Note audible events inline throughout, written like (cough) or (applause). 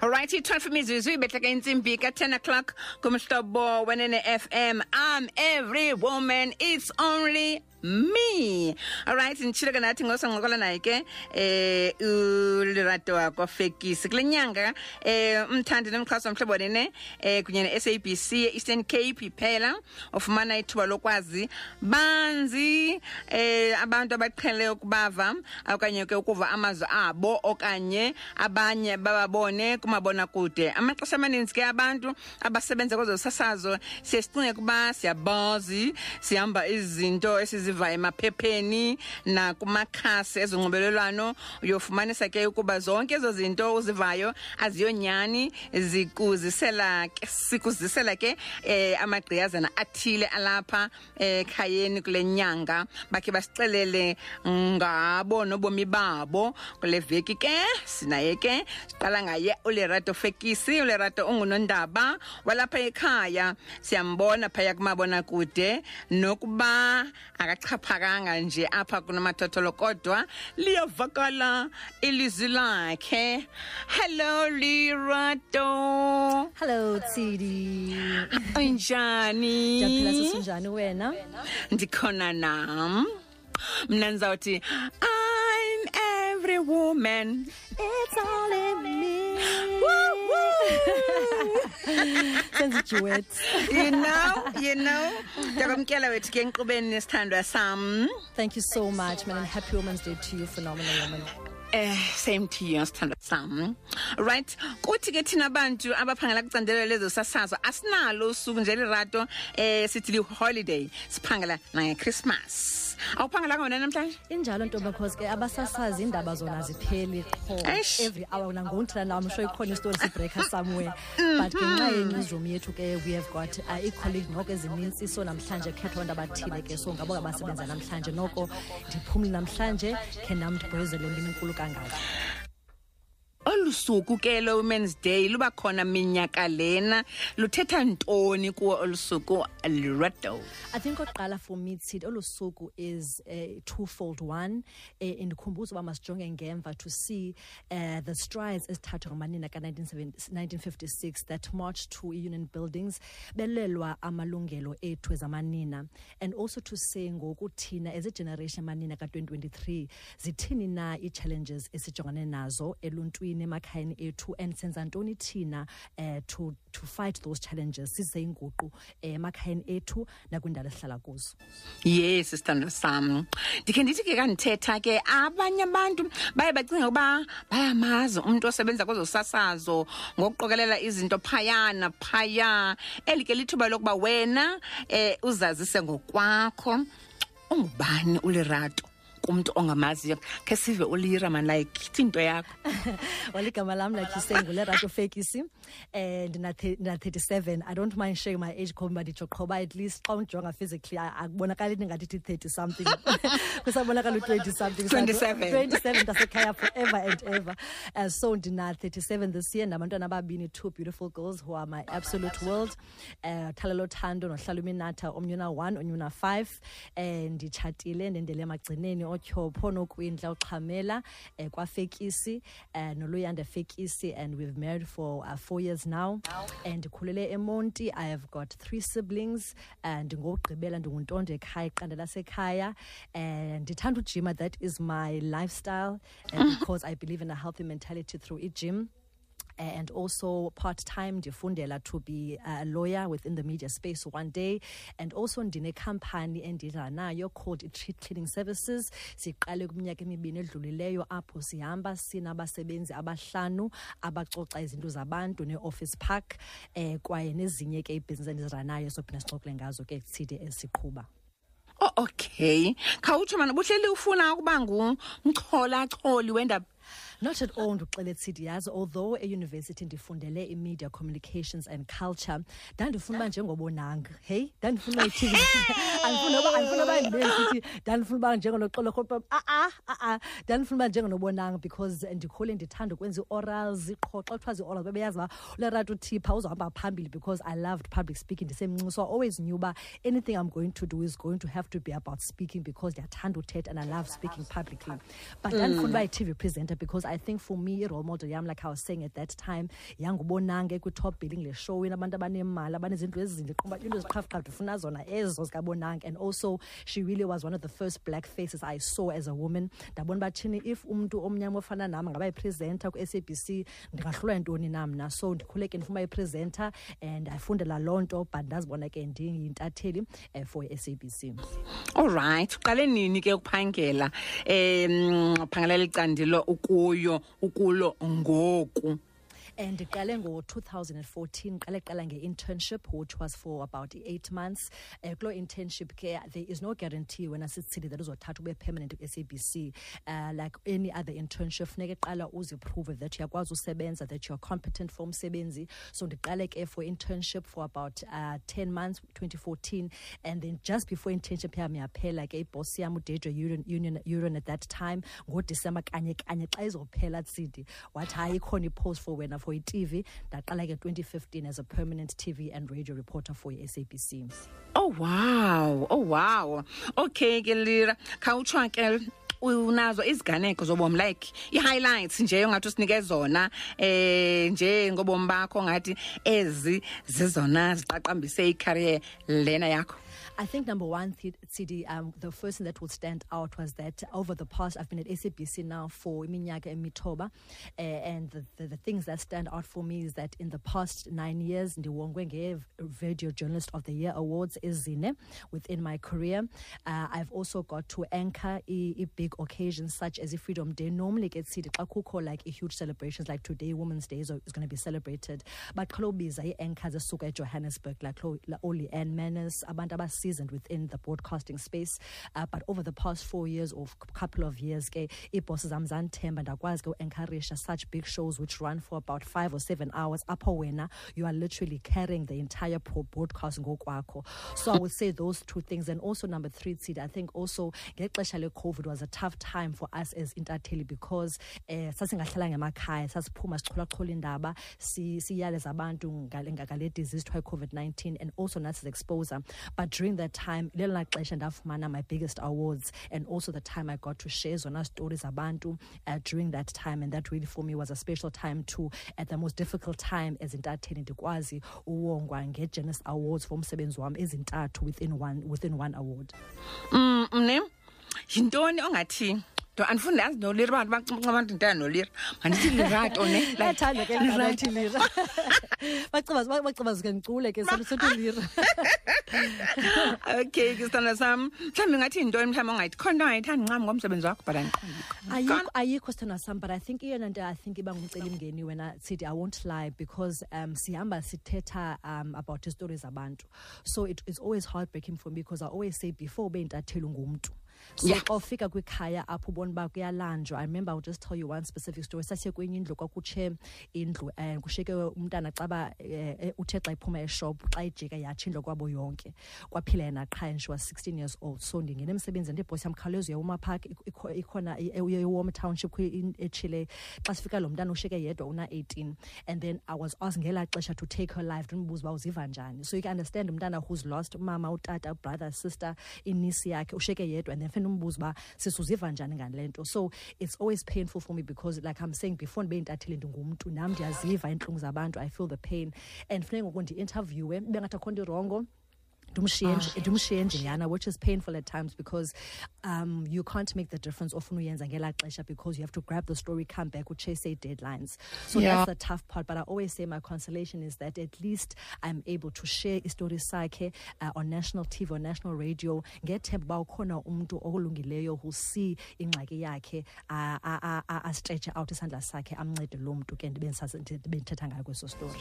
Alright, i-12 imizuzu ibetha ke insimbi ka-10 o'clock. Kumhlobo wenene FM. I'm every woman, it's only me. Alright, nditshileke nathi ngosonqokola naye ke eh ulirato wakho Fekisi. Kule nyanga eh umthandi nomxhasi womhlobo nene eh kunye ne-SABC Eastern Cape phela ufumana ithuba lokwazi banzi eh abantu abaqhele ukubava okanye ke ukuva amazwi abo okanye abanye bababone kumabonakude amaxesha amaninzi ke abantu abasebenza kwezosasazo siye sicingeka uba siyabazi sihamba izinto esizivayo emaphepheni nakumakhasi ezonxibelelwano. Uyofumanisa ke ukuba zonke ezo zinto uzivayo aziyonyani zikuzisela sikuzisela ke eh amagqiyazana athile alapha ekhayeni kule nyanga. Bakhe basixelele ngabo nobomi babo kule veki ke sinaye ke siqala ngaye ulerato fekisi. Ulerato ungunondaba walapha ekhaya. Siyambona phaya kumabona kude nokuba akachaphakanga nje apha kunomathotholo kodwa liyavakala ilizwi lakhe hello lirato Hello Tsidi. unjani Ndiyaphila wena? ndikhona nam mna ndizawuthi i'm every woman It's all in me. Woo, Senza duet. you know you know. Ndiyakwamkela wethu ke enkqubeni nesithandwa sam. Thank you so much man and happy Women's Day to you phenomenal woman. Eh same to you sithandwa sam. Right kuthi ke thina abantu abaphangela kucandelelo lezo sasazo asinalo usuku nje lirato eh sithi li holiday siphangela nange Christmas awuphangelanga wena namhlanje? Injalo nto because ke abasasazi iindaba zona zipheli qho. Every hour nangonthi na I'm sure ikhona istory sibreaker somewhere. But ngenxa yenewsroom yethu ke we have got uh, i-colleague noko ezinintsi so namhlanje khethwa abantu abathile ke so ngabo abasebenza namhlanje noko ndiphumle namhlanje. Khe nam ndibhozele ndimnkulu enkulu kangaka olusuku ke lo women's day luba khona minyaka lena. Luthetha ntoni kuwo olusuku lirato I think oqala for me Tsid olusuku is a twofold. One eh, uba masijonge ngemva to see uh, the strides ezithathwa ngamanina ka-1956 that march to union buildings belelwa amalungelo ethu ezamanina. And also to say ngoku thina as a generation ka-2023 zithini na ii-challenges esijongane nazo eluntwini emakhayeni ethu and senza ntoni thina uh, to, to fight those challenges size inguqu eh, emakhayeni ethu nakwindawo esihlala kuzo. Yes sithandwa sam ndikhe ndithi ke kandithetha ke abanye abantu baye bacinga ukuba bayamazi umntu osebenza kwezosasazo ngokuqokelela izinto phayana phaya. Eli ke lithuba lokuba wena um uzazise ngokwakho. Ungubani ulirato? Kumntu ongamaziyo khe sive ulira man like ithi into yakho. (laughs) Waligama lam like you say ngulerato fekisi. Um ndina-thirty-seven i don't mind sharing my age khoba nditsho qhoba at least xa undijonga physically akubonakali ndingathi thi-thirty something. (laughs) Kusabonakala u-20 something. 27. 27 ndasekhaya forever and ever. Uh, so ndina 37 this year ndabantwana ababini two beautiful girls who are my absolute world. Uh, thalelo thando nohlala uminatha omnye una-one omnye una-five um nditshatile ndendele emagcineni otyhopho nokwindla uxhamela um kwafekisi um noluyanda fekisi and we've married for uh, four years now. And ndikhulele emonti i have got three siblings um ndingowugqibela ndinguntondo ekhaya iqanda lasekhaya. And ndithanda ujima that is my lifestyle and (laughs) because i believe in a healthy mentality through ijim and also part-time ndifundela to be a lawyer within the media space one day. And also ndinekhampani endiza nayo called i-treat cleaning services. Siqale kwiminyaka emibini edlulileyo apho sihamba sinabasebenzi abahlanu abacoca izinto zabantu ne-office park um kwaye nezinye ke ibhizinisi endiziranayo sophinda sixoxele ngazo ke side esiqhuba. Oh okay. Khawutsho mana buhleli ufuna ukuba ngumcholacholi wendaba Not at all ndixele tsithi yazi although eyunivesithi ndifundele i-media communications and culture ndandifuna uba njengobonanga hey? Ndandifuna yi-tv andifuna uba andifuna uba yunivesithi ndandifuna uba njengonoxolo rhoqo a-a a-a ah, ah, ah, ndandifuna uba njengonobonanga because ndikhule ndithanda ukwenza ii-orals qho xa kuthiwa zii-orals bebeyazi uba ulerato uthipha uzohamba phambili because i loved public speaking. Ndisemncinci so i always knew uba anything i'm going to do is going to have to be about speaking because ndiyathanda uthetha and i love speaking publicly. But ndandifuna uba mm. yi-tv presenter because i think for me i-role model yam like i was saying at that time yangubonange kwi-top billing le show abantu abanemali abanezindlu ezintle qumba into eziqhafuqhafu ndifuna zona ezo zikabonange and also she really was one of the first black faces i saw as a woman. Ndabona uba tshini if umntu omnyama ofana nam ngaba yipresenta kwi-sabc ndingahlulwa yintoni na? Mna so ndikhuleke ndifuna uba yipresenta and ndafundela loo nto but ndazibona ke ndiyintatheli um for i-sabc all right uqale nini ke ukuphangela um phangelela icandelo ukuyo ukulo ngoku and ndiqale ngo-2014 qale qala nge-internship which was for about eight months. Um kuloo internship ke there is no guarantee wena sisithili that uzothatha ube permanent kwi-sabc uh, like any other internship funeka qala uziprove that uyakwazi usebenza that competent for umsebenzi. So ndiqale ke for internship for about uh, 10 months 2014 and then just before internship yam yaphela ke ibhos yam udedre union, union at that time ngodisemba kanye kanye xa izophela tsidi wathi hayi ikhona ipost for wena for i-tv ndaqala ke 2015 as a permanent tv and radio reporter for i-sabc oh wow. Oh wow. Okay ke lira khawutsho ke unazo iziganeko zobomi like i-highlights nje ongathi usinike zona eh nje ngobomi bakho ngathi ezi zizona ziqaqambise icareer lena yakho I think number one, Tsidi, um, the first thing that would stand out was that over the past, I've been at SABC now for iminyaka emitoba, uh, and the, the, the things that stand out for me is that in the past nine years, ndiwongwe nge Radio Journalist of the Year awards ezine within my career. Uh, I've also got to anchor i, i big occasions such as i-Freedom Day. Normally get kukho like a huge celebrations like today, Women's Day is, is going to be celebrated. But xolobiza i-anchors esuka eJohannesburg like oLeanne Manas, abantu abasized within the broadcasting space. Uh, but over the past four years or couple of years, ke ibosses zam zanthemba ndakwazi ke encourage such big shows which run for about five or seven hours. Apho wena, you are literally carrying the entire broadcast ngokwakho. So I would say those two things. And also number three, Sid, I think also ngexesha le-COVID was a tough time for us as intatheli because eh sasingahlala ngemakhaya sasiphuma sicholachola indaba si- siyaleza abantu ngale disease kuthiwa i-COVID-19 and also nathi exposure. But during that time, lelona xesha ndafumana my biggest awards and also the time I got to share zona stories abantu uh, during that time and that really for me was a special time too at the most difficult time as intatheli ndikwazi uwongwa nge-Journalist Awards for umsebenzi wam ezintathu within one within one award. mm ne yintoni ongathi andifuni ndazi nolira abantu bancinca abantu nditanda nolira. Mandithi lirato ne like bayathanda ke lirato. ngathi lira. (laughs) Baciba baciba zike ngicule ke selusethi lira. (laughs) Okay ke sithanda sam. Mhlawumbi ngathi yintoni mhlawumbi ongayithi khona into ongayithandi ncam ngomsebenzi wakho but andiqondi ayikho sithanda sam but i think iyona nto i think iba ngumcelimngeni wena sithi i won't lie because um sihamba sithetha um about istories zabantu so it, it's always heartbreaking for me because i always say before ube yintatheli ngumntu so Yeah. kwikhaya apho ubona uba kuyalanjwa. I remember i'll just tell you one specific story. Sasiye kwenye indlu kwakutshe indlu um kushiyeke umntana xa ba um uthe xa iphuma eshop xa ijika yatshindwa kwabo yonke kwaphila yena qha and she was 16 years old. So ndingena emsebenzini ndibhosi yam khawuleza park ikho- ikho- ikhona iwom township kwi- in- etshile xa sifika lo mntana ushiyeke yedwa una-18 and then i was asked ngelaa xesha to take her life ndimbuza uba uziva njani. So you can understand umntana who's lost umama utata brother sister inisi yakhe ushiyeke yedwa and then fena umbuza uba sisuziva njani ngale nto? So it's always painful for me because like i'm saying before ndibe yintatheli ndingumntu nam ndiyaziva iintlungu zabantu i feel the pain. And funeka ngoku ndi-interviewe ibe ngathi akho nto ndimshiye nje- ndimshiye which is painful at times because um, you can't make the difference ofuna uyenza ngelaa xesha because you have to grab the story come back uchase deadlines. So Yeah. that's the tough part but i always say my consolation is that at least i'm able to share istory sakhe uh, on national tv or national radio. Ngethemba uba ukhona umntu olungileyo who see ingxaki yakhe astretche out isandla sakhe amncede loo mntu ke ndibe ndithetha ngayo kweso story.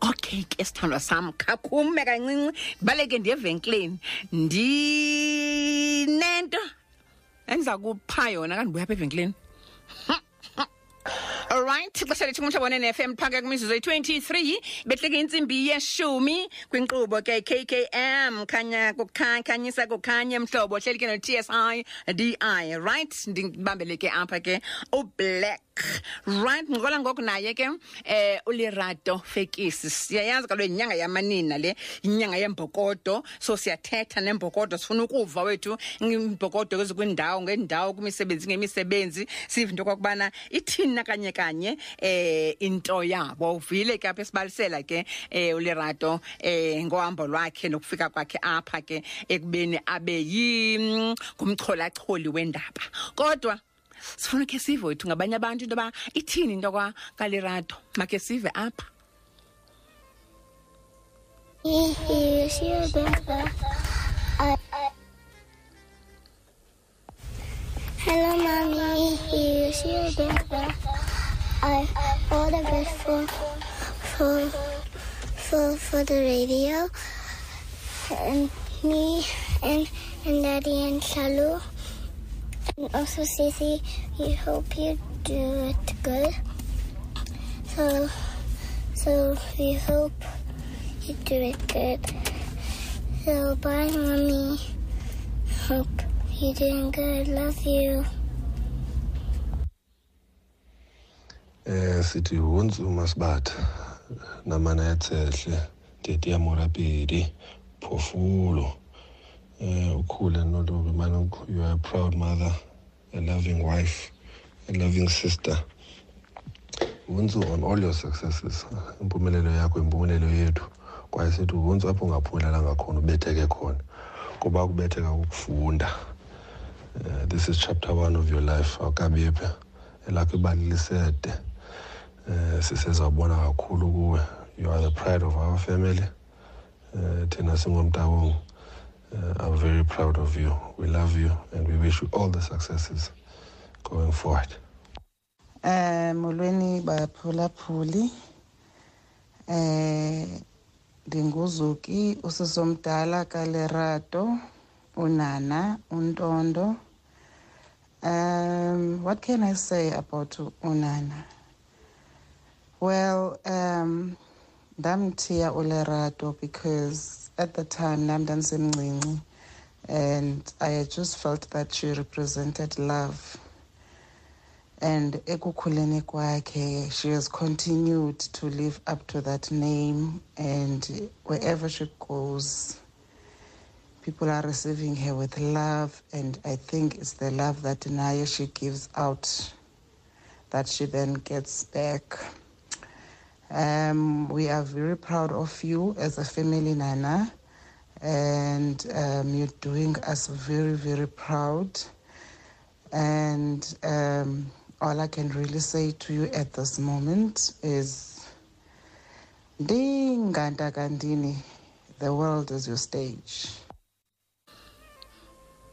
Okay ke sithandwa sam khaphume kancinci ndibaleke ndiye evenkileni ndinento endiza kupha yona kanti ndibuya apha evenkileni. (laughs) Alright ixesha lethu umhlobo ne-fm phake kwimizuzu eyi-23 behleke intsimbi yeshumi kwinkqubo ke kkm khanya kukha- khanyisa kukhanye mhlobo hleli ke no-tsi di right? Ndibambele ke apha ke ublack right ngola ngoku naye ke eh ulirato fekisi. Siyayazi kalo inyanga yamanina le inyanga yembokodo so siyathetha nembokodo sifuna ukuva wethu imbokodo kwezikwindawo ngendawo kwimisebenzi ngemisebenzi. Sive into kokubana ithina kanye kanye eh into yabo. Uvile ke apha esibalisela ke eh ulirato eh ngohambo lwakhe nokufika kwakhe apha ke ekubeni abe yi ngumcholacholi wendaba kodwa sifuna ke sive wethu ngabanye abantu into yoba ithini into kalirato make sive apha He hears your brother. I, Hello, mommy. He hears your brother. I ordered it for for for for the radio, and me and and daddy and Shalu, and also Sissy. We hope you do it good. So so we hope you do it good. So bye, mommy. Hope you're doing good. Love you. eh sithi namana yatsehle tete ya morapedi phofulo eh ukhule nolobe man you are a proud mother a loving wife a loving sister. Hunzu on all your successes impumelelo yakho impumelelo yethu? Kwaye sithi hunzu apho ungaphumelelanga khona ubetheke khona? Kuba kubetheka ukufunda uh, this is chapter one of your life awukabiphi elakho ibali lisede. Eh sisezawubona kakhulu kuwe. You are the pride of our family. Eh thina singomntawongo uh, I'm very proud of you. We love you and we wish you all the successes going forward. Eh molweni baphulaphuli. Eh ndinguzuki usisomdala kaLerato unana untondo. Um what can I say about unana? Well um ndamthiya uLerato because at the time nam ndandisemncinci and I just felt that she represented love. And ekukhuleni she has continued to live up to that name and wherever she goes people are receiving her with love and i think it's the love that nayo she gives out that she then gets back um, we are very proud of you as a family nana and um, you're doing us very very proud and um, all I can really say to you at this moment is Dinganta Gandini, the world is your stage.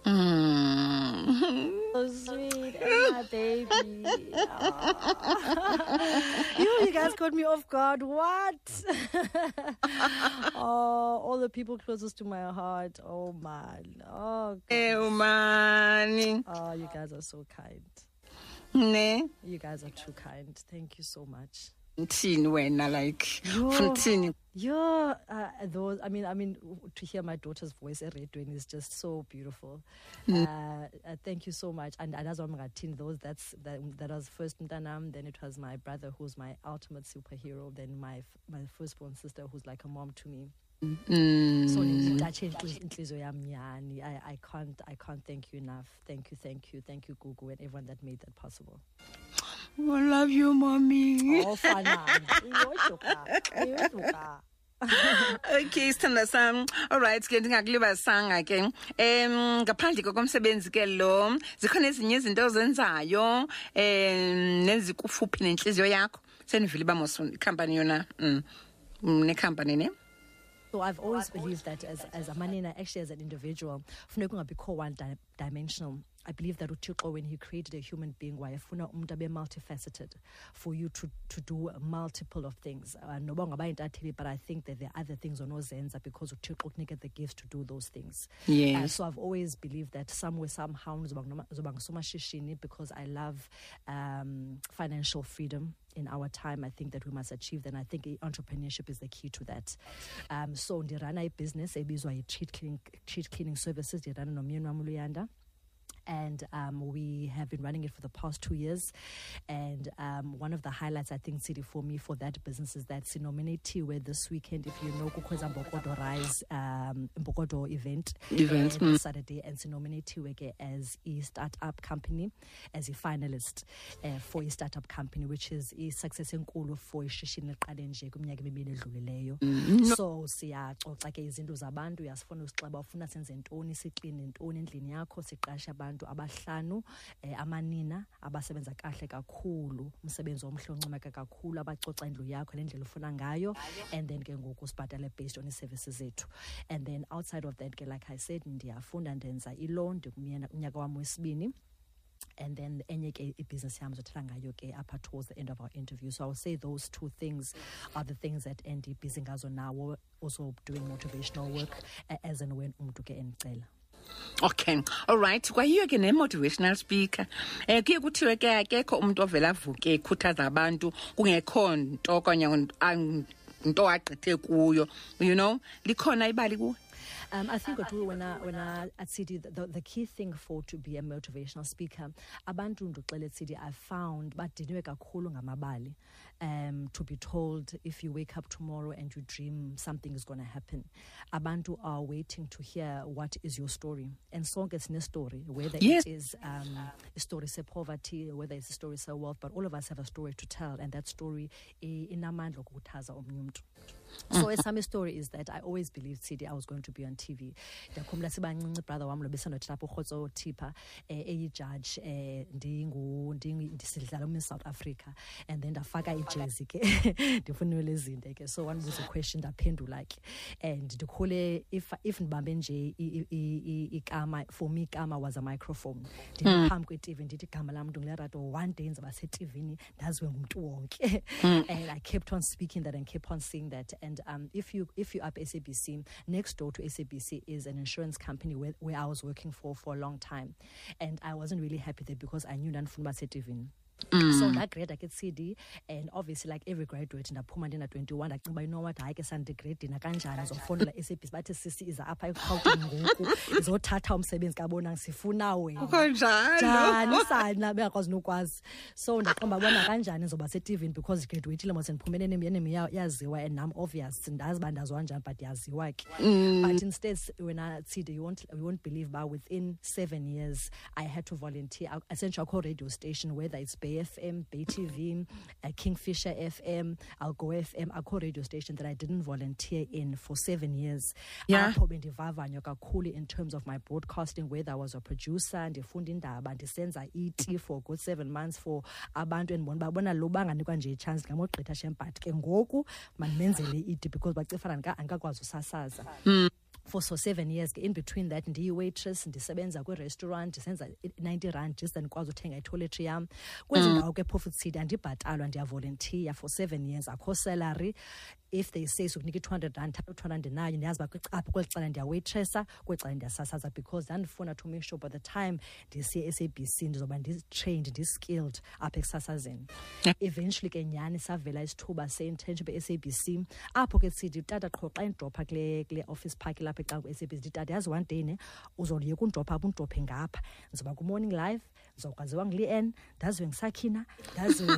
Mm. So sweet, and my baby. (laughs) You, you guys caught me off guard. What? (laughs) oh, all the people closest to my heart. Oh man. Oh. Eh, umani oh, you guys are so kind. ne You guys are too kind. Thank you so much. Mthini wena like ufuna uthini Yeah, uh, those. I mean, I mean, to hear my daughter's voice at radio is just so beautiful. Uh, uh, thank you so much. And that's what I'm those. That's that. That was first Mtanam. Then it was my brother, who's my ultimate superhero. Then my my firstborn sister, who's like a mom to me. Mm. So ngintathe inhliziyo yami nyani. I I can't I can't thank you enough. Thank you, thank you, thank you, Google, and everyone that made that possible. I love you mommy. Oh, fana. (laughs) Okay sithanda sam alright ke ndingakulibazisanga ke. Um ngaphandle kokomsebenzi ke lo zikhona ezinye izinto ozenzayo um nezikufuphi nentliziyo yakho? Sendivile uba mos ikhampani yona um nekhampani ne? So I've always believed that as, as a manina, actually as an individual, funeka ungabikho one di- dimensional. I believe that uThixo, when he created a human being, wayefuna umuntu abe multifaceted for you to, to do multiple of things. Uh, noba ungaba yintatheli, but I think that there are other things on onozenza because uThixo ukunika the gifts to do those things. Uh, Yes. so I've always believed that somewhere, somehow, ndizoba ngusomashishini because I love um, financial freedom in our time. I think that we must achieve that. And I think entrepreneurship is the key to that. Um, so ndirana ibhizinesi ebizwa yi-treat cleaning, treat cleaning services ndirana nomyeni wam uluyanda and um, we have been running it for the past two years. And um, one of the highlights, I think, Tsidi for me for that business is that Sinominatiwe this weekend, if you know, kukhweza Mbokodo Rise um, Mbokodo event, Event, uh, this Saturday, and Sinominatiwe ke as a startup company, as a finalist uh, for a startup company, which is a success in enkulu for ishishini eliqale nje kwiminyaka emibini edlulileyo. So siyaxoxa ke izinto zabantu uyasifuna usixeba ufuna senze ntoni sikline ntoni endlini yakho siqashe abantu abahlanu eh, amanina abasebenza kahle kakhulu umsebenzi omhle oncomeka kakhulu abacoca indlu yakho le ndlela ufuna ngayo and then ke ngoku sibhatale based on ii-services zethu. And then outside of that ke like i said ndiyafunda ndenza ilaw ndikunyaka wam wesibini. And then enye ke ibhizinesi yam zothetha ngayo ke apha towards the end of our interview. So i'll say those two things are the things that endibhizi ngazo nawo also doing motivational work uh, as and when umntu ke endicela okay all right. Kwayiyo ke ne-motivational speaker um kuye kuthiwe ke akekho umntu ovela avuke ekhuthaza abantu kungekho nto okanye an- nto agqithe kuyo you know? Likhona ibali kuwe? Um, I think what when I when I at Tsidi the, the, key thing for to be a motivational speaker abantu nduxele at Tsidi I found badinwe kakhulu ngamabali um to be told if you wake up tomorrow and you dream something is going to happen. Abantu are waiting to hear what is your story. And sonke sine story whether Yes. it is um a story of poverty whether it's a story of wealth but all of us have a story to tell and that story i- inamandla okukhuthaza omnye umntu so esam story is that i always believed tsidi i was going to be on tv ndiyakhumbula sibancinci brother wam lo besandothetha apha urhotso tipha um eyijaji um ndisidlala umiss south africa. And then ndafaka ijezi ke (laughs) ndifuna le zinto ke. So wandibuza (laughs) iquestion ndaphendula ke. And ndikhule if, if ndibambe nje ikama for me ikama was a microphone. Ndiphambi kwetv ndithi igama lam mntu ngulerato one day ndizaba setivini ndaziwe ngumntu wonke. (laughs) And i kept on speaking that and kept on saying that and um, if you if you up sabc next door to sabc is an insurance company where, where i was working for for a long time. And i wasn't really happy there because i knew ndandifuna uba setivini so mm. ndagrada ke tsidi and obviously like every graduate ndaphuma ndina-21 ndacinga uba you know what? Hayi ke sandigredina kanjani? Zofowunela isabc bathi sisi iza apha ekhawutini ngoku izothatha umsebenzi kabonang sifuna wena. Njani? (laughs) Sana bengakwazi nokwazi. So ndaqomba bona kanjani ndizoba setivini because graduatile mos ndiphumene nemi yaziwa and nam obvious. Ndazi uba ndaziwa njani but yaziwa ke. Mm. But instead wena tside you won't, you won't believe ba within seven years i had to volunteer. Essentially akho radio station whether it's bay fm bay tv uh, kingfisher fm algoa fm akho radio station that i didn't volunteer in for seven years. Yeah. apho bendivavanywa kakhulu in terms of my broadcasting whether i was a producer ndifunda indaba ndisenza iti for a good seven months for abantu endibona uba bona lo banganikwa nje itshansi ngamogqitha but ke ngoku mandimenzele iti because bacifana andika- andikakwazi usasaza for so seven years in between that ndiyi-waitress ndisebenza kwirestaurant ndisenza i- 90 rand just ndikwazi uthenga itoiletry yam. Kwezi mm. ndawo ke phofu tsidi andibhatalwa ndiyavolontiya for seven years. Akho salary. If they say sokunika i-two hundred rand u-two hundred ndinayo ndiyazi uba apha kweli cala ndiyawaitressa kweli cala ndiyasasaza because ndandifuna to make sure by the time ndisiye e-sabc ndizoba ndi-trained ndi-skilled apha ekusasazeni. Eventually ke nyhani savela isithuba se-internship e-sabc apho ke sithi tata qho xa indropha kule office park lapha exa kwe-sabc ndithi yazi one day ne uzoliyeka undropha apha undrophe ngapha. Ndizoba ku-morning live ndizokwaziwa nguli-n ndaziwe nguSakina ndaziwe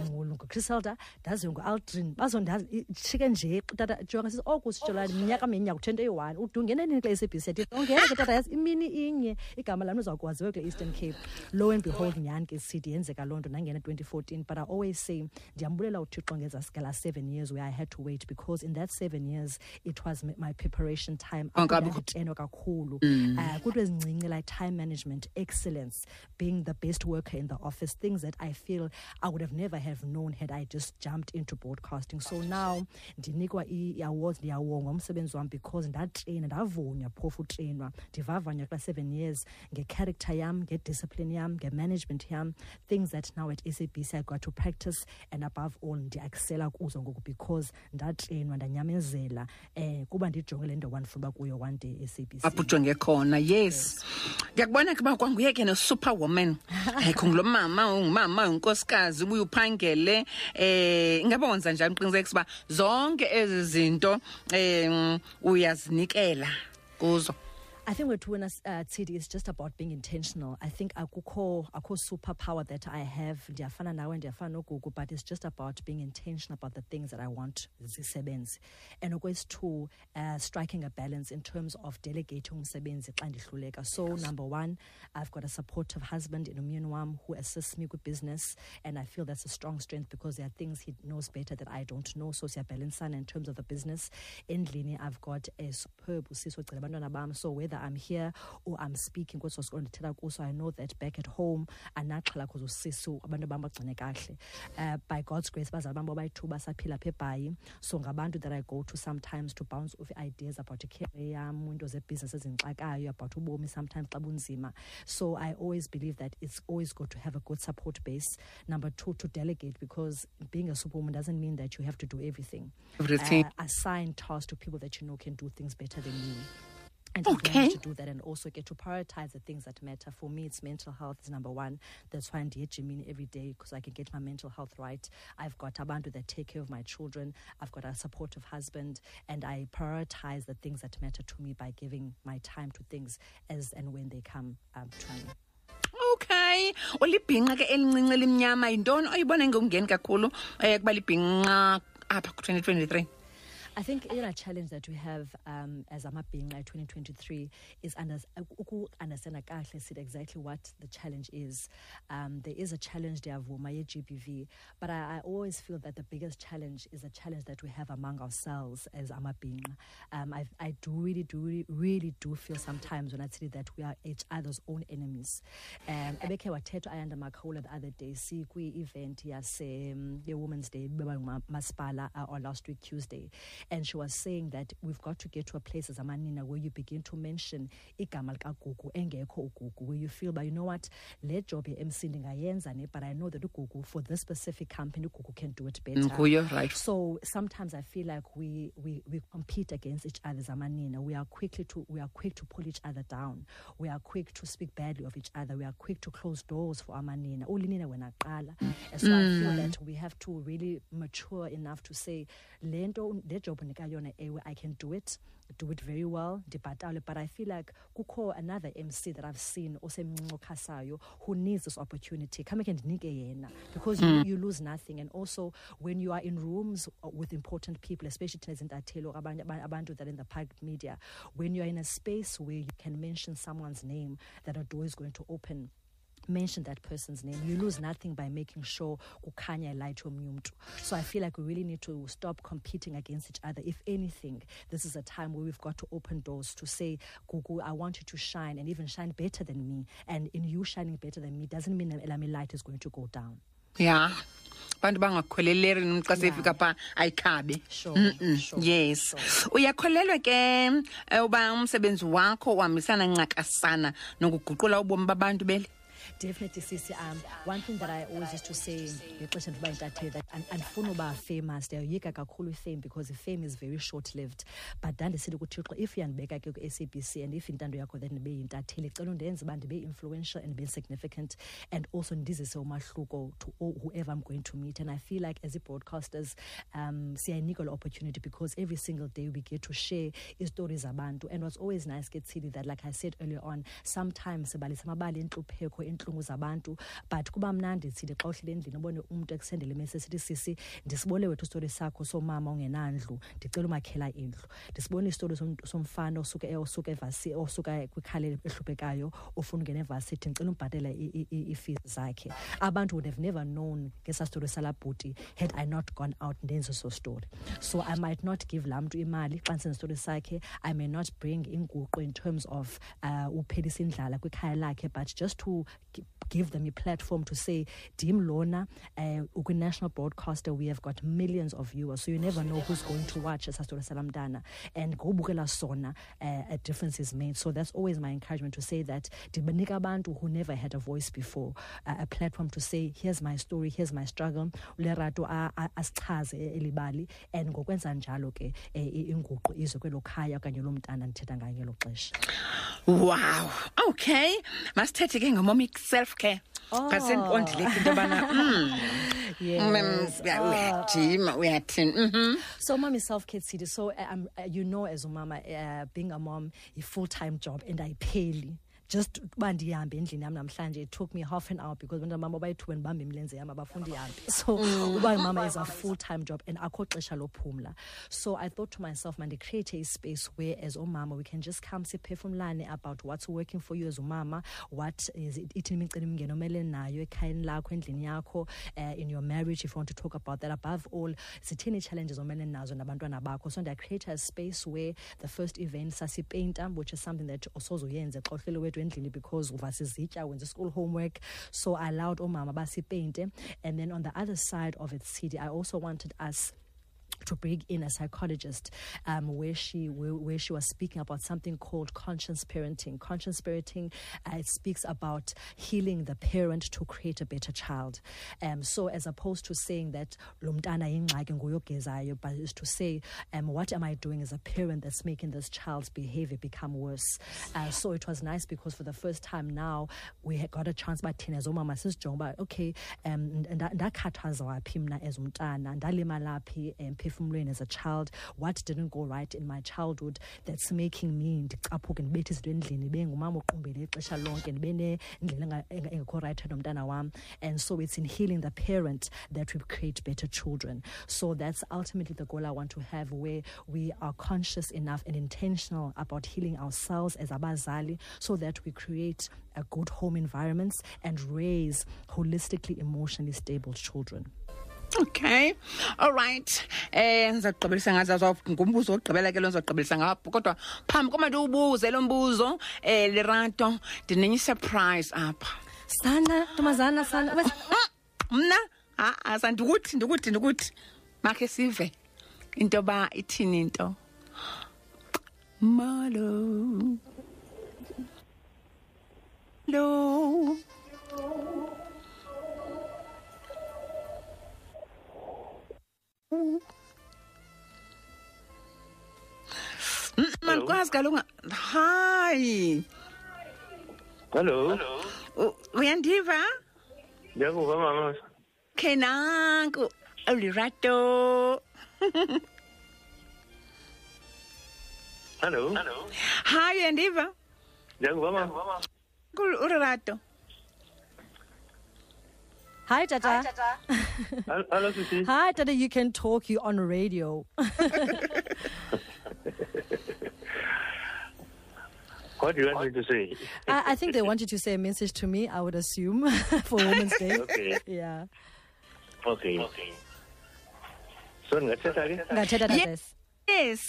ndaziwe ngu-aldrin. Bazondazi shike nje tata jonga sisi oh, oku sitsholani oh, minyaka oh, minyaka uthento eyi-one nini kule sabc yathi ongena ke tata yazi imini inye. Igama lam kule eastern cape. Lo and behold nyhani ke tsidi yenzeka loo nto nangena 2014 but i always say ndiyambulela uthixo ngezasukela seven years where i had to wait because in that seven years it was my preparation time Nditrenwa kakhulu. Um kuto ezincinci like time management excellence being the best worker in the office things that i feel i would have never have known had i just jumped into broadcasting. So now ndinikwa i- i-awards ndiyawongwa umsebenzi wam because ndatreyina ndavunywa phofu utreyinwa. Ndivavanywa kula seven years ngecharacter yam ngediscipline yam ngemanagement yam. Things that now at sabc i got to practice and above all ndiyakusela kuzo ngoku because ndatreyinwa ndanyamezela. Um kuba ndijonge le nto wandifuna uba kuyo one day e-sabc apho ujonge khona yes. Ndiyakubona ke uba kwanguye ke ne-superwoman. (laughs) Um khungulo mama ungumama unkosikazi ubuye uphangele um ingaba wenza njani uqinisekisa uba zonke ezi zinto um uyazinikela kuzo? I think with when uh, Tsidi is just about being intentional. I think I akukho akukho superpower that I have. Ndiyafana nawe ndiyafana nogugu, but it's just about being intentional about the things that I want zisebenze. And always two, uh, striking a balance in terms of delegating umsebenzi xa ndihluleka. So number one, I've got a supportive husband in Wam who assists me with business, and I feel that's a strong strength because there are things he knows better that I don't know. So siyabalansana in terms of the business. in Endlini, I've got a superb usiso ogcina abantwana bam. So whether I'm here or I'm speaking kweso sikolo ndithetha kuso, I know that back at home anaxhala because usisu abantu bam bagcine kahle. Uh, by God's grace, bazali bam bobayi-two basaphila apha eBhayi. So ngabantu that I go to sometimes to bounce off ideas about icareer yam, into zebhizinesi ezindixakayo, about ubomi sometimes xa bunzima. So I always believe that it's always good to have a good support base. Number two, to delegate because being a superwoman doesn't mean that you have to do everything. Everything. Uh, assign tasks to people that you know can do things better than you. And Okay. to do that and also get to prioritize the things that matter. For me, it's mental health is number one. That's why I'm Jimini every day because I can get my mental health right. I've got Abantu that take care of my children. I've got a supportive husband and I prioritize the things that matter to me by giving my time to things as and when they come um, to me. okay ulibhinqa ke elincinci elimnyama yintoni oyibona ngokungeni kakhulu um kuba libhinqa apha ku-2023 I think you know, a challenge that we have um, as Amabinga 2023 is understand sit exactly what the challenge is. Um, there is a challenge there for my GBV, but I, I always feel that the biggest challenge is a challenge that we have among ourselves as Amabinga. Um, I, I do really, do really, really do feel sometimes when I say that we are each other's own enemies. Um, ebekhe wathetha ayanda makhawula the other day sikwi-event yase um, ye-women's day beba masipala uh, or last week tuesday and she was saying that we've got to get to a place as a manina where you begin to mention igama likagugu engekho ugugu where you feel but you know what le job ye-mc ndingayenza ne but i know that ugugu for this specific company ugugu can do it better nguyo right so sometimes I feel like we, we, we compete against each other as amanina. We are quickly to we are quick to pull each other down. We are quick to speak badly of each other. We are quick to close doors for amanina. Ulinina wena qala. And so I feel mm. that we have to really mature enough to say lento le job yona ewe I can do it. Do it very well. But I feel like kukho another MC that I've seen osemncinci okhasayo who needs this opportunity. Come ndinike yena because you, mm. you lose nothing. And also when you are in rooms uh, with important people, especially thina ezintatheli or abanye aba- abantu that in the public media, when you're in a space where you can mention someone's name, that a door is going to open mention that person's name you lose nothing by making sure kukhanya light umntu. So i feel like we really need to stop competing against each other. If anything this is a time where we've got to open doors to say gugu i want you to shine and even shine better than me. And in you shining better than me doesn't mean that elami light is going to go down. Ya abantu bangakhweleleli num xa Yeah. sefika phaa ayikhabe yes. Uyakholelwa ke eh, uba umsebenzi wakho uhambisana ncakasana nokuguqula ubomi babantu bele Definitely, Sisi. Um, one thing that I always used to say, the ngexesha ndiba yintatheli, that and andifuna uba famous. Ndiyayoyika kakhulu fame because fame is very short lived but ndandisithi kuthixo if uyandibeka ke ku-sabc and if intando yakho that ndibe yintatheli cela undenze uba ndibe influential and be significant and also ndizise umahluko to all, whoever i'm going to meet. And i feel like as i-broadcasters um siyayinika lo opportunity because every single day we get to share istories zabantu. And what's always nice ke that like i said earlier on sometimes sibalisa amabali entlupheko intlungu zabantu but kuba mnandi Tsidi xa uhleli endlini ubone umntu ekusendele imesi esithi sisi ndisibone wethu istori sakho somama ongenandlu ndicela umakhela indlu. Ndisibone somntu- somfana osuka e- osuka evasi osuka kwikhale ehluphekayo ofuna ungena evasithi ndicela umbhatela iifees zakhe. Abantu would have never known ngesaa story salabhuti had i not gone out ndenze so story. So i might not give laa mntu imali xa ndisenza story sakhe. I may not bring inguqu in terms of uh, uphelisa indlala kwikhaya lakhe but just to give them a platform to say dim lona uh, ukwi-national broadcaster we have got millions of viewers so you never know who's going to watch esaa story salamntana. And ngobukela sona uh, a difference is made. So that's always my encouragement to say that ndibanika abantu who never had a voice before uh, a platform to say here's my story here's my struggle. A- a- elibali and ngokwenza njalo ke eh, inguqu ize kwelo okanye lo ndithetha ngayo ngelo xesha. Wow. Okay. Masithethe ke ngomomic self care Oh. ngasendiqondile ke into yobana (laughs) mm, Yes. Mm, Oh. uyajima uyathini mhm So, mommy self care tsidi. So, um, uh, you know, as a mama, uh, being a mom, a full time job, and I pay just uba ndihambe endlini yam namhlanje it took me half an hour because bantwana mama bayi-two ndibambe imilenze yam abafundi ihambe so uba (laughs) mama is a full time job and akho xesha lophumla. So i thought to myself mandicreate a space where as umama we can just come siphefumlane about what's working for you as umama what is it ithini imicelimingeni omele nayo ekhayeni lakho endlini yakho uh, in your marriage if you want to talk about that. Above all zithini ii-challenges omele nazo nabantwana bakho? So ndiyacreate a space where the first event sasipeyinta which is something that osoze uyenze xa uhleli wethu endlini because uva sizitya wenza school homework so i allowed omama basipeyinte. And then on the other side of it tsidi i also wanted us to bring in a psychologist um, where she where, where she was speaking about something called conscious parenting. Conscious parenting uh, it speaks about healing the parent to create a better child. Um, so as opposed to saying that lo mntana yingxaki nguyogezayo, but is to say um, what am I doing as a parent that's making this child's behavior become worse. Uh, so it was nice because for the first time now we had got a chance but thina as omama sisijonga uba okay um nda- ndakhathazwa phi mna as emphefumlweni as a child what didn't go right in my childhood that's making me ndicaphuke ndibethe izinto endlini oqumbele ixesha lonke ndibe nendlela engekho nomntana wam. And so it's in healing the parent that we create better children. So that's ultimately the goal i want to have where we are conscious enough and intentional about healing ourselves as abazali so that we create a good home environments and raise holistically emotionally stable children okay. All right. Eh ngizaqhubelisa ngaza zwa ngumbuzo ogqibela ke lo ngizogqibelisa ngapho kodwa phambi koma ndiwubuze lo mbuzo eh lerato ndinenye surprise apha. Sana ntombazana sana. Wes- mna? Ha asandikuthi ndikuthi ndikuthi. Makhe sive. Into ba ithini into? Malo. Lo. Malikwazi kaloku hayi Hello. U- uyandiva Ndiyakuva mama. khe nanku ulirato Hello. hayi uyandiva Ndiyakuva mama. Kul- ulirato hi tata Hel- Hello sisi. hi tata you can talk you on radio (laughs) What do you want me to say? I, I think they wanted to say a message to me i would assume (laughs) for women's day Okay. yeah Okay. Okay. So ngathetha ke? ungathetha Ye- tates yes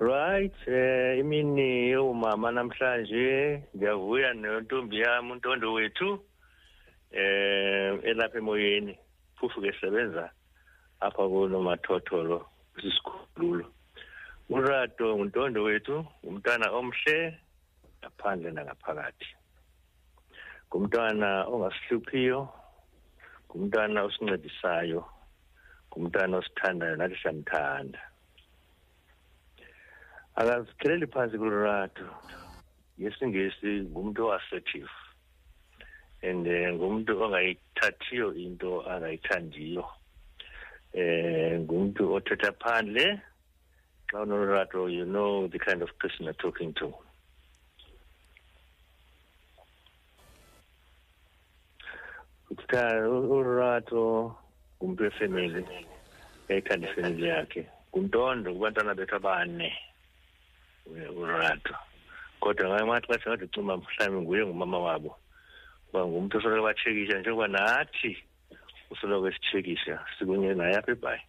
Right, eh imini yomama namhlanje ndiyavuya nentombi yami untondo wethu eh elapha emoyeni phufu ke sebenza apha kunomathotholo sisikhululo urato untondo wethu umntana omhle ngaphandle nangaphakathi. Ngumntwana ongasihluphiyo ngumntana osincedisayo ngumntana osithandayo nathi siyamthanda. Akazipheleli phansi kulurato ngesingesi ngumntu o-assertive and eh, ngumntu ongayithathiyo into angayithandiyo. Eh ngumntu othetha phandle. Xa unolurato you know the kind of person you're talking to. Uthetha urato ngumntu wefemeli eyithanda ifemeli yakhe. Ngumntondo kubantwana bethu abane u- urato kodwa ngamanye amaxesha ngathi cuma mhlawumbi nguye ngumama wabo. Uba ngumntu osoloko batshekisha njengoba nathi usoloko esitshekisha sikunye naye apha ebhayi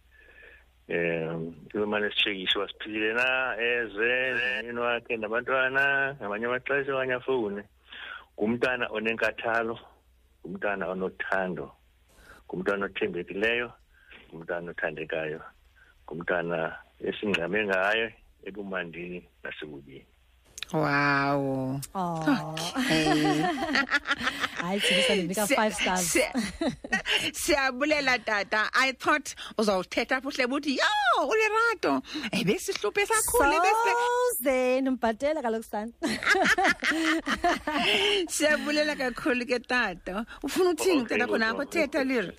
um umane esitshekisha uba siphilile na eze nomyeni wakhe nabantwana ngamanye amaxesha okanye afowune ngumntana onenkathalo ngumntana onothando ngumntana othembekileyo ngumntana othandekayo ngumntana esingxame ngayo ebumandini nasebubini wow. Oh Eh, hayi thina ndinika siya- five stars. siya- (laughs) siyabulela tata. I thought uzawuthetha apho hle buthi yo ulirato ebesihluphe sakhule bese soze ndimbhatele kaloku sana (laughs) siyabulela kakhulu ke tata ufuna uthini Okay, tata khona okay, apho thetha liri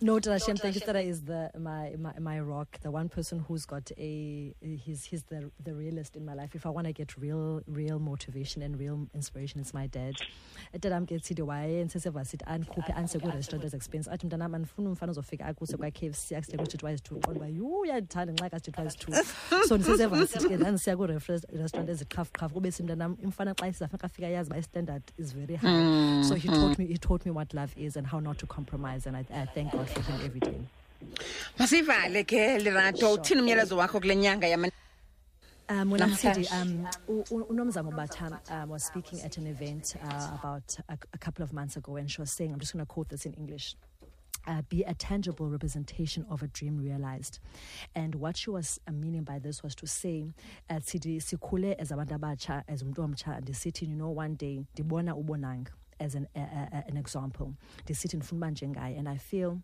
No, Tarashem, thank you. Tara is the my, my my rock, the one person who's got a he's he's the the realist in my life. If I want to get real real motivation and real inspiration, it's my dad. Dad amgethile waye nseseva sithi andikhuphe anse kwi-restaurant ezexpensive athi mntanam andifuna umfana ozofika akuse kwa-k f c accident ukuthi twice two. Qonda uba yhu uyandithanda nxa kasithi twice two. So ndiseseva sithi ke ndandisiya kwi-restaurant eziqhafqhafu kube si mntanam umfana xa isizafika afika yazi uba istandard is very high. So he taught me he taught me what love is and how not to compromise and I, I thank God for him every day. masivale ke lirato uthini umyalezo wakho kule nyanga yama Um, when I'm um, Unomzamo Batam um, was speaking at an event uh, about a, a couple of months ago, and she was saying, I'm just going to quote this in English. Uh, be a tangible representation of a dream realized. And what she was uh, meaning by this was to say, uh, Sidi Sikule as abantu abatsha, as umntu omtsha, ndisithi, you know, one day, ndibona ubonang as an, uh, uh, an example. Ndisithi ndifuna uba njengaye. And I feel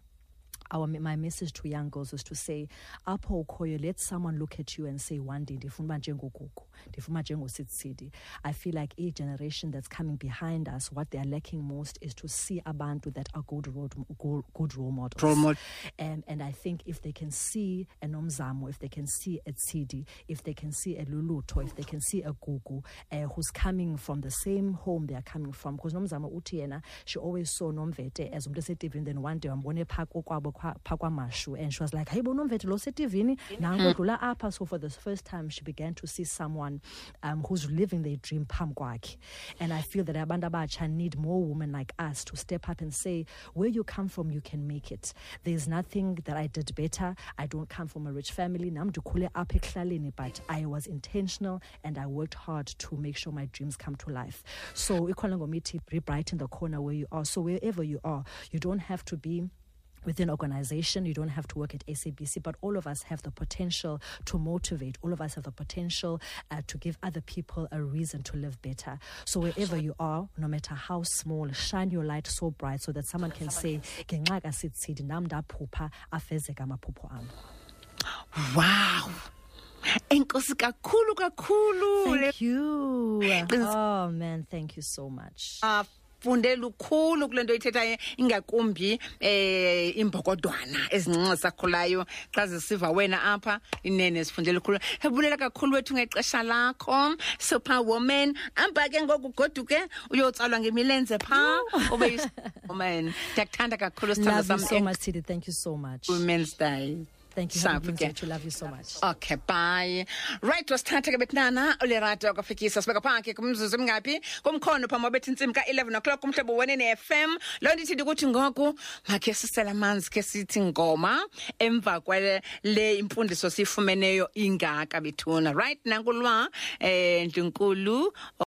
our my message to young girls is to say apho ukhoyo let someone look at you and say one day ndifuna uba njengogugu ndifuna njengositsidi i feel like a generation that's coming behind us what they are lacking most is to see abantu that are good role, good, good role models. Role mod- um, and I think if they can see a Nomzamo, if they can see a Tsidi, if they can see a Luluto, if they can see a Gugu uh, who's coming from the same home they are coming from, because Nomzamo uthi yena, she always saw Nomvete as umntu esetivini then one day wambone phaa kokwabo kwa- phaa kwamashu and she was like, hayi bo Nomvete lo setivini, nango dlula apha. So for the first time, she began to see someone um, who's living their dream phambi kwakhe. And I feel that abantu abatsha need more women like us to step up and say, where you come from, you can make it. There's nothing that I did better. I don't come from a rich family. Nam ndikhule apha ekuhlaleni, but I was intentional and I worked hard to make sure my dreams come to life. So ikhona ngomithi be bright in the corner where you are. So wherever you are, you don't have to be within organization you don't have to work at sabc but all of us have the potential to motivate. All of us have the potential uh, to give other people a reason to live better. So wherever you are no matter how small shine your light so bright so that someone can say ngenxa kasitsidi nam ndaphupha afezeka amaphupho am. Wow! Enkosi kakhulu kakhulu! Thank you. Oh man thank you so much lukhulu kule nto ithethayo ingakumbi eh imbokodwana ezincinci sakhulayo xa zisiva wena apha inene sifunde lukhulu. Ebulela kakhulu wethu ngexesha lakho. Ke ngoku goduke uyotsalwa ngemilenze phaa ube woman. Ndiyakuthanda kakhulu sithando love you sam so much Tidi. thank you so much. Women's day thank you Happy Safi Women's Day ke. to love you so much. Okay bye. Right wasithatha ke betnana ulerato kwafikisa sibeka phakhe kumzuzu emingaphi kumkhono phambi bethi intsimbi ka-11 o'clock kumhlobo wenene FM loo nto ithi ukuthi ngoku makhe sisela amanzi ke sithi ngoma emva kwale le imfundiso siyifumeneyo ingaka bethuna. Right nankulwa eh ndlunkulu